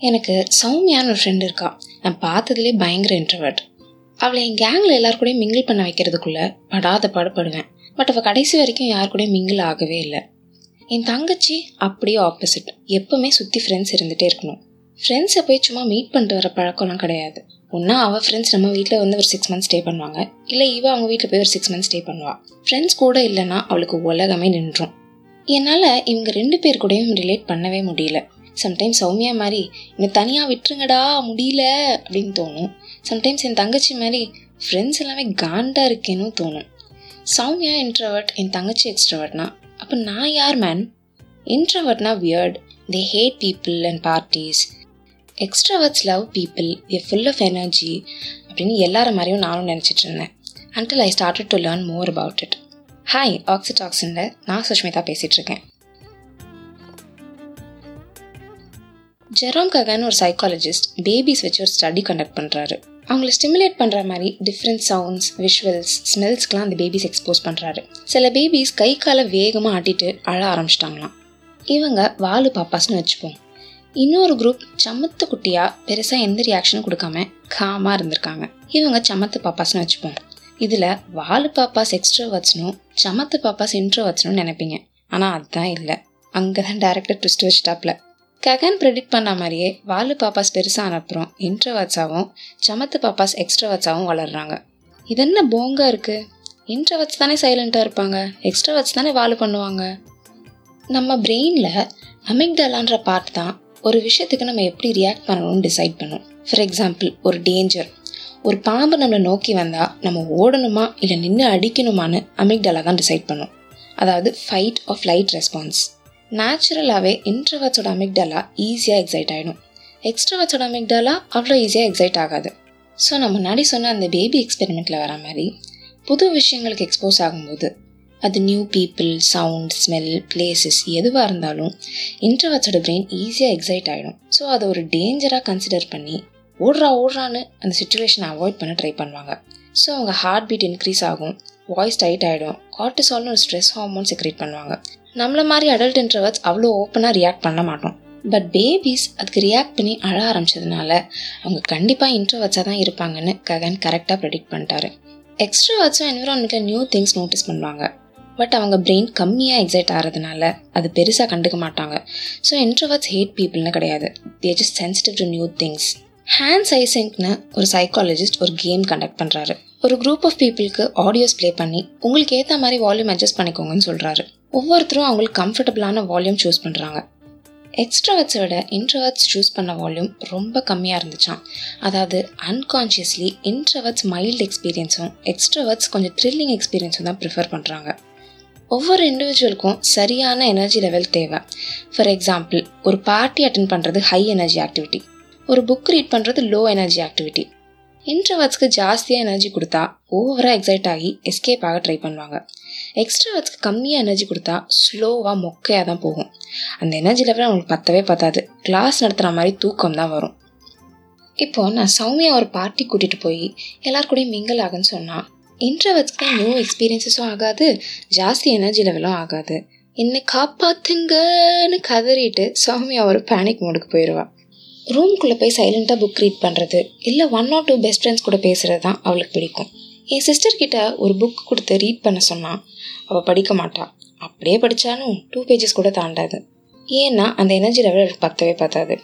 எனக்கு சௌமியான்னு ஒரு ஃப்ரெண்ட் இருக்கா. நான் பார்த்ததுலேயே பயங்கர இன்ட்ரவர்ட் அவளை என் கேங்கில் எல்லாருக்கூடையும் கூடயும் மிங்கிள் பண்ண வைக்கிறதுக்குள்ளே படாத பாடுபடுவேன். பட் அவள் கடைசி வரைக்கும் யார் கூடயும் மிங்கிள் ஆகவே இல்லை. என் தங்கச்சி அப்படியே ஆப்போசிட் எப்பவுமே சுற்றி ஃப்ரெண்ட்ஸ் இருந்துகிட்டே இருக்கணும். ஃப்ரெண்ட்ஸை போய் சும்மா மீட் பண்ணிட்டு வர பழக்கம்லாம் கிடையாது. ஒன்றா அவள் ஃப்ரெண்ட்ஸ் நம்ம வீட்டில் வந்து ஒரு சிக்ஸ் மந்த்ஸ் ஸ்டே பண்ணுவாங்க. இல்லை இவ அவங்க வீட்டில் போய் ஒரு சிக்ஸ் மந்த்ஸ் ஸ்டே பண்ணுவாள் ஃப்ரெண்ட்ஸ் கூட இல்லைன்னா அவளுக்கு உலகமே நின்றும். என்னால் இவங்க ரெண்டு பேர் கூடயும் ரிலேட் பண்ணவே முடியல. சம்டைம்ஸ் சௌமியா மாதிரி என்னை தனியாக விட்டுருங்கடா முடியல அப்படின்னு தோணும். சம்டைம்ஸ் என் தங்கச்சி மாதிரி ஃப்ரெண்ட்ஸ் எல்லாமே காண்டாக இருக்கேன்னு தோணும். சௌமியா இன்ட்ரவர்ட் என் தங்கச்சி எக்ஸ்ட்ரவர்ட்னா அப்போ நான் யார் man இன்ட்ரவர்ட்னா weird they hate people and parties extroverts love people a full of energy அப்படின்னு எல்லார மாதிரியும் நானும் நினச்சிட்டு இருந்தேன். Until I started to learn more about it hi ஆக்சிடாக்ஸினில் நான் சுஷ்மிதா பேசிகிட்டு ஜெரோம் ககான்னு ஒரு சைக்காலஜிஸ்ட் பேபிஸ் வச்சு ஒரு ஸ்டடி கண்டக்ட் பண்ணுறாரு அவங்கள ஸ்டிமுலேட் பண்ணுற மாதிரி டிஃப்ரெண்ட் சவுண்ட்ஸ் விஷுவல்ஸ் ஸ்மெல்ஸ்க்கெலாம் அந்த பேபிஸ் எக்ஸ்போஸ் பண்ணுறாரு சில பேபிஸ் கை காலை வேகமாக ஆட்டிட்டு அழ ஆரம்பிச்சிட்டாங்களாம். இவங்க வாலு பாப்பாஸ்னு வச்சுப்போம். இன்னொரு குரூப் சமத்து குட்டியாக பெருசாக எந்த ரியாக்ஷனும் கொடுக்காம காமாக இருந்திருக்காங்க. இவங்க சமத்து பாப்பாஸ்னு வச்சுப்போம். இதில் வாலு பாப்பாஸ் எக்ஸ்ட்ரோவர்ட்ஸ்னும் சமத்து பாப்பாஸ் இன்ட்ரோவர்ட்ஸ்னும் நினைப்பீங்க. ஆனால் அதுதான் இல்லை. அங்கே தான் டேரக்டர் ட்விஸ்ட் வச்சுட்டாப்ல. ககன் ப்ரெடிக்ட் பண்ண மாதிரியே வாலு பாப்பாஸ் பெருசான அப்புறம் இன்ட்ரவர்ட்ஸாகவும் சமத்து பாப்பாஸ் எக்ஸ்ட்ரோவர்ட்ஸாகவும் வளர்கிறாங்க இது என்ன போங்கா இருக்குது இன்ட்ரவர்ட்ஸ் தானே சைலண்ட்டாக இருப்பாங்க. எக்ஸ்ட்ரோவர்ட்ஸ் தானே வாலு பண்ணுவாங்க. நம்ம பிரெயினில் அமிக்டலான்ற பார்ட் தான் ஒரு விஷயத்துக்கு நம்ம எப்படி ரியாக்ட் பண்ணணும்னு டிசைட் பண்ணும். ஃபார் எக்ஸாம்பிள் ஒரு டேஞ்சர் ஒரு பாம்பு நம்மளை நோக்கி வந்தால் நம்ம ஓடணுமா? இல்லை நின்று அடிக்கணுமான்னு அமிக்டலா தான் டிசைட் பண்ணும். அதாவது ஃபைட் ஆஃப் லைட் ரெஸ்பான்ஸ் நேச்சுரலாகவே இன்ட்ரவர்ட்ஸோட அமிக்டலா ஈஸியாக எக்ஸைட் ஆகிடும் எக்ஸ்ட்ரவர்ட்ஸோட அமிக்டலா அவ்வளோ ஈஸியாக எக்ஸைட் ஆகாது. ஸோ நம்ம முன்னாடி சொன்ன அந்த பேபி எக்ஸ்பெரிமெண்ட்டில் வர மாதிரி புது விஷயங்களுக்கு எக்ஸ்போஸ் ஆகும்போது அது new people sound smell places எதுவாக இருந்தாலும் இன்ட்ரவர்ட்ஸோட பிரெயின் ஈஸியாக எக்ஸைட் ஆகிடும் ஸோ அதை ஒரு டேஞ்சராக கன்சிடர் பண்ணி ஓடுறா ஓடுறான்னு அந்த சுச்சுவேஷனை அவாய்ட் பண்ண ட்ரை பண்ணுவாங்க. ஸோ அவங்க ஹார்ட் பீட் இன்க்ரீஸ் ஆகும் வாய்ஸ் டைட் ஆகிடும் கார்டிசால்னு ஒரு ஸ்ட்ரெஸ் ஹார்மோன் செக்ரேட் பண்ணுவாங்க. நம்மள மாதிரி அடல்ட் இன்ட்ரவர்ட்ஸ் அவ்வளோ ஓப்பனாக ரியாக்ட் பண்ண மாட்டோம். பட் பேபிஸ் அதுக்கு ரியாக்ட் பண்ணி அழ ஆரம்பிச்சதுனால அவங்க கண்டிப்பாக இன்ட்ரவர்ட்ஸாக தான் இருப்பாங்கன்னு ககன் கரெக்டாக ப்ரெடிக்ட் பண்ணிட்டாரு. எக்ஸ்ட்ராவர்ட்ஸும் என்விரான்மெண்ட்டில் நியூ திங்ஸ் நோட்டீஸ் பண்ணுவாங்க. பட் அவங்க பிரெயின் கம்மியாக எக்ஸைட் ஆகிறதுனால அது பெருசாக கண்டுக்க மாட்டாங்க. ஸோ இன்ட்ரவர்ட்ஸ் ஹேட் பீப்புள்னு கிடையாது. They just sensitive to new things hand சைசிங்க்னு ஒரு சைக்காலஜிஸ்ட் ஒரு கேம் கண்டக்ட் பண்ணுறாரு ஒரு குரூப் ஆஃப் பீப்புளுக்கு ஆடியோஸ் ப்ளே பண்ணி உங்களுக்கு ஏற்ற மாதிரி வால்யூம் அட்ஜஸ்ட் பண்ணிக்கோங்கன்னு சொல்கிறாரு ஒவ்வொருத்தரும் அவங்களுக்கு கம்ஃபர்டபுளான வால்யூம் சூஸ் பண்ணுறாங்க எக்ஸ்ட்ராவர்ட்ஸை விட இன்ட்ரவர்ட்ஸ் சூஸ் பண்ண வால்யூம் ரொம்ப கம்மியாக இருந்துச்சான் அதாவது அன்கான்ஷியஸ்லி இன்ட்ரவர்ட்ஸ் மைல்டு எக்ஸ்பீரியன்ஸும் எக்ஸ்ட்ரவர்ட்ஸ் கொஞ்சம் த்ரில்லிங் எக்ஸ்பீரியன்ஸும் தான் ப்ரிஃபர் பண்ணுறாங்க ஒவ்வொரு இண்டிவிஜுவலுக்கும் சரியான எனர்ஜி லெவல் தேவை. ஃபார் எக்ஸாம்பிள் ஒரு பார்ட்டி அட்டன் பண்ணுறது ஹை எனர்ஜி ஆக்டிவிட்டி ஒரு புக் ரீட் பண்ணுறது லோ எனர்ஜி ஆக்டிவிட்டி இன்ட்ரவர்ட்ஸ்க்கு ஜாஸ்தியாக எனர்ஜி கொடுத்தா ஓவராக எக்ஸைட் ஆகி எஸ்கேப் ஆக ட்ரை பண்ணுவாங்க. எக்ஸ்ட்ரா எக்ஸ்ட்ராவர்ட்ஸ்க்கு கம்மியாக எனர்ஜி கொடுத்தா ஸ்லோவாக மொக்கையாக தான் போகும். அந்த எனர்ஜி லெவல் அவங்களுக்கு பத்தவே பத்தாது. கிளாஸ் நடத்துகிற மாதிரி தூக்கம் தான் வரும். இப்போது நான் சௌமியா ஒரு பார்ட்டி கூட்டிகிட்டு போய் எல்லார் கூடயும் மிங்கல் ஆகுன்னு சொன்னால் இன்ட்ரவர்ட்ஸ்க்கு நியூ எக்ஸ்பீரியன்ஸஸும் ஆகாது ஜாஸ்தி எனர்ஜி லெவலும் ஆகாது. என்னை காப்பாத்துங்கன்னு கதறிட்டு சௌமியா ஒரு பேனிக் மோடுக்கு போயிடுவாள் ரூம்குள்ளே போய் சைலண்ட்டாக புக் ரீட் பண்ணுறது இல்லை one or two best friends கூட பேசுகிறது தான் அவளுக்கு பிடிக்கும். என் சிஸ்டர்கிட்ட ஒரு புக் கொடுத்து ரீட் பண்ண சொன்னான் அவள் படிக்க மாட்டாள் அப்படியே படித்தாலும் டூ பேஜஸ் கூட தாண்டாது. ஏன்னா அந்த எனர்ஜி லெவல் அவளுக்கு பத்தவே பத்தாது.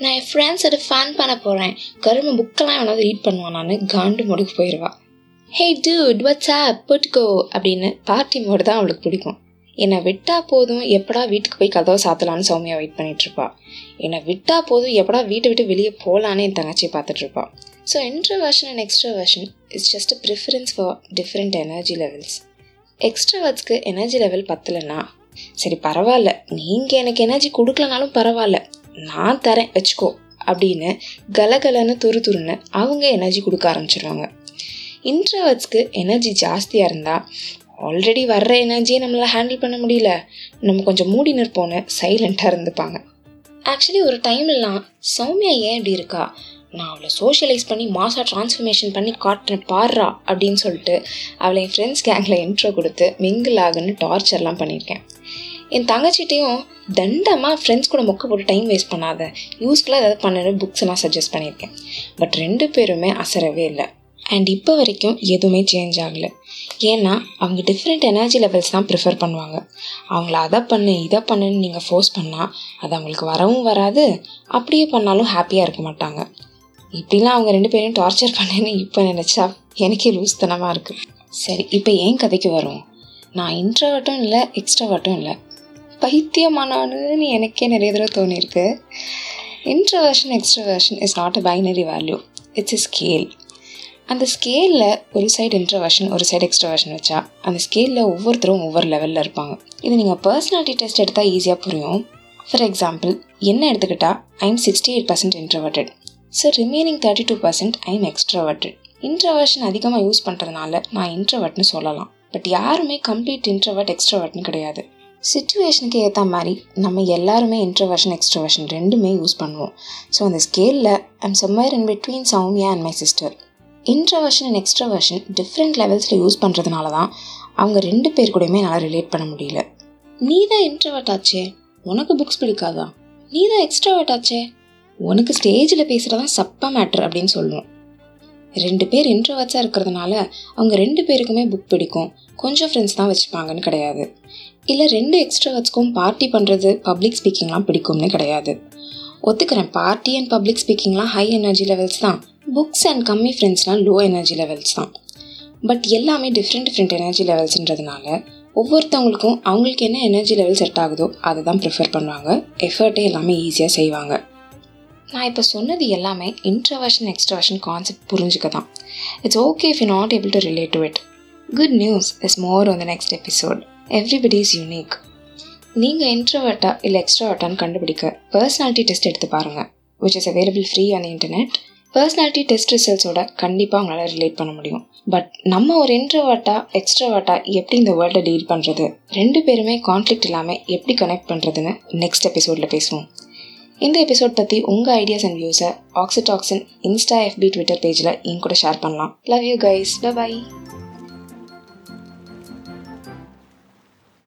நான் என் ஃப்ரெண்ட்ஸோட ஃபன் பண்ண போகிறேன் கரும புக்கெல்லாம் எவனாவது ரீட் பண்ணுவானான்னு காண்டு முடிக்கு போயிடுவா ஹே டூட் வாட்ஸ் ஆப் போட்டுக்கோ அப்படின்னு பார்ட்டி மோடு தான் அவளுக்கு பிடிக்கும். என்னை விட்டா போதும் எப்படா வீட்டுக்கு போய் கதவை சாத்தலான்னு சௌமியா வெயிட் பண்ணிட்டு இருப்பா. என்னை விட்டா போதும் எப்படா வீட்டை விட்டு வெளியே போகலான்னு என் தங்கச்சியை பார்த்துட்டு so introversion and extroversion it's just a preference for different energy levels எக்ஸ்ட்ரவர்ட்ஸ்க்கு energy level பத்தலைன்னா சரி பரவாயில்ல. நீங்கள் எனக்கு எனர்ஜி கொடுக்கலனாலும் பரவாயில்ல. நான் தரேன் வச்சுக்கோ. அப்படின்னு கலகலன்னு துரு துருன்னு அவங்க எனர்ஜி கொடுக்க ஆரம்பிச்சிருவாங்க. இன்ட்ரவர்ட்ஸ்க்கு எனர்ஜி ஜாஸ்தியாக இருந்தால் ஆல்ரெடி வர்ற எனர்ஜியை நம்மளால் ஹேண்டில் பண்ண முடியல. நம்ம கொஞ்சம் மூடி நிற்போன்னு சைலண்ட்டாக இருந்துப்பாங்க. ஆக்சுவலி ஒரு டைம்லாம் சௌமியா ஏன் இப்படி இருக்கா? நான் அவளை சோஷியலைஸ் பண்ணி மாசாக ட்ரான்ஸ்ஃபர்மேஷன் பண்ணி காட்டுறேன் பாடுறா அப்படின்னு சொல்லிட்டு அவளை என் ஃப்ரெண்ட்ஸ் கேங்கில் இன்ட்ரோ கொடுத்து மிங்கிள் ஆகுன்னு டார்ச்சர்லாம் பண்ணியிருக்கேன். என் தங்கச்சிட்டையும் தண்டமாக ஃப்ரெண்ட்ஸ் கூட மொக்க போட்டு டைம் வேஸ்ட் பண்ணாத யூஸ்ஃபுல்லாக ஏதாவது பண்ணுன்னு புக்ஸ் எல்லாம் சஜஸ்ட் பண்ணியிருக்கேன். பட் ரெண்டு பேருமே அசரவே இல்லை. அண்ட் இப்போ வரைக்கும் எதுவுமே சேஞ்ச் ஆகலை. ஏன்னா அவங்க டிஃப்ரெண்ட் எனர்ஜி லெவல்ஸ் தான் ப்ரிஃபர் பண்ணுவாங்க. அவங்கள அதை பண்ணு இதை பண்ணுன்னு நீங்கள் ஃபோர்ஸ் பண்ணால் அது அவங்களுக்கு வரவும் வராது அப்படியே பண்ணாலும் ஹாப்பியாக இருக்க மாட்டாங்க. இப்படிலாம் அவங்க ரெண்டு பேரும் டார்ச்சர் பண்ணேன்னு இப்போ நினச்சா எனக்கே லூஸ்தனமாக இருக்குது சரி இப்போ ஏன் கதைக்கு வரும்? நான் இன்ட்ரவர்ட்டும் இல்லை எக்ஸ்ட்ராவர்ட்டும் இல்லை. பைத்தியமானானுன்னு எனக்கே நிறைய தடவை தோணியிருக்கு. Introversion extroversion is not a binary value it's a scale அந்த ஸ்கேலில் ஒரு சைடு இன்ட்ரவர்ஷன் ஒரு சைடு எக்ஸ்ட்ரவர்ஷன் வச்சா அந்த ஸ்கேலில் ஒவ்வொருத்தரும் ஒவ்வொரு லெவலில் இருப்பாங்க. இது நீங்கள் பர்சனாலிட்டி டெஸ்ட் எடுத்தால் ஈஸியாக புரியும். ஃபார் எக்ஸாம்பிள் என்ன எடுத்துக்கிட்டால் I'm sixty eight percent introverted so remaining thirty two percent I'm extroverted introversion அதிகமாக யூஸ் பண்ணுறதுனால நான் இன்ட்ரவர்ட்னு சொல்லலாம். பட் யாருமே கம்ப்ளீட் இன்ட்ரவர்ட் எக்ஸ்ட்ராவர்ட்னு கிடையாது. சுச்சுவேஷனுக்கு ஏற்ற மாதிரி நம்ம எல்லாருமே இன்ட்ரவர்ஷன் எக்ஸ்ட்ரவர்ஷன் ரெண்டுமே யூஸ் பண்ணுவோம். ஸோ அந்த ஸ்கேலில் I'm somewhere in between Soumya and my sister introversion and extroversion different லெவல்ஸில் use பண்ணுறதுனால தான் அவங்க ரெண்டு பேர் கூடயுமே என்னால் ரிலேட் பண்ண முடியல. நீ தான் இன்ட்ரவர்ட் ஆச்சே? உனக்கு புக்ஸ் பிடிக்காதா? நீ தான் எக்ஸ்ட்ராவர்ட் ஆச்சே? உனக்கு ஸ்டேஜில் பேசுகிறதான் சப்பா மேட்ரு அப்படின்னு சொல்லுவோம். ரெண்டு பேர் இன்ட்ரோவர்ட்ஸாக இருக்கிறதுனால அவங்க ரெண்டு பேருக்குமே புக் பிடிக்கும். கொஞ்சம் ஃப்ரெண்ட்ஸ் தான் வச்சுப்பாங்கன்னு கிடையாது. இல்லை ரெண்டு எக்ஸ்ட்ராவர்ட்ஸ்க்கும் பார்ட்டி பண்ணுறது பப்ளிக் ஸ்பீக்கிங்லாம் பிடிக்கும்னு கிடையாது. ஒத்துக்கிறேன் பார்ட்டி அண்ட் பப்ளிக் ஸ்பீக்கிங்லாம் ஹை எனர்ஜி லெவல்ஸ் தான். புக்ஸ் அண்ட் கம்மி ஃப்ரெண்ட்ஸ்லாம் லோ எனர்ஜி லெவல்ஸ் தான். பட் எல்லாமே டிஃப்ரெண்ட் டிஃப்ரெண்ட் எனர்ஜி லெவல்ஸ்ன்றதுனால ஒவ்வொருத்தவங்களுக்கும் அவங்களுக்கு என்ன எனர்ஜி லெவல் செட் ஆகுதோ அதை தான் ப்ரிஃபர் பண்ணுவாங்க. எஃபர்ட்டே எல்லாமே ஈஸியாக செய்வாங்க. நான் இப்போ சொன்னது எல்லாமே இன்ட்ரவர்ஷன் எக்ஸ்ட்ரவர்ஷன் கான்செப்ட் புரிஞ்சுக்க தான் it's okay if you not able to relate to it good news is more on the next episode everybody is unique நீங்கள் இன்ட்ரவர்ட்டா இல்லை எக்ஸ்ட்ராவர்ட்டான்னு கண்டுபிடிக்க பர்சனாலிட்டி டெஸ்ட் எடுத்து பாருங்கள் which is available free on internet personality test ரிசல்ட்ஸோட கண்டிப்பாக உங்களால் relate பண்ண முடியும். பட் நம்ம ஒரு இன்ட்ரவர்ட்டா எக்ஸ்ட்ராவர்ட்டா எப்படி இந்த வேர்ல்டை டீல் பண்ணுறது ரெண்டு பேருமே கான்ஃப்ளிக்ட் இல்லாமல் எப்படி கனெக்ட் பண்ணுறதுன்னு நெக்ஸ்ட் எபிசோடில் பேசுவோம். இந்த எபிசோட் பற்றி உங்கள் ஐடியாஸ் அண்ட் வியூஸை ஆக்சிடாக்ஸின் இன்ஸ்டா எஃபி ட்விட்டர் பேஜில் என் கூட ஷேர் பண்ணலாம். Love you guys bye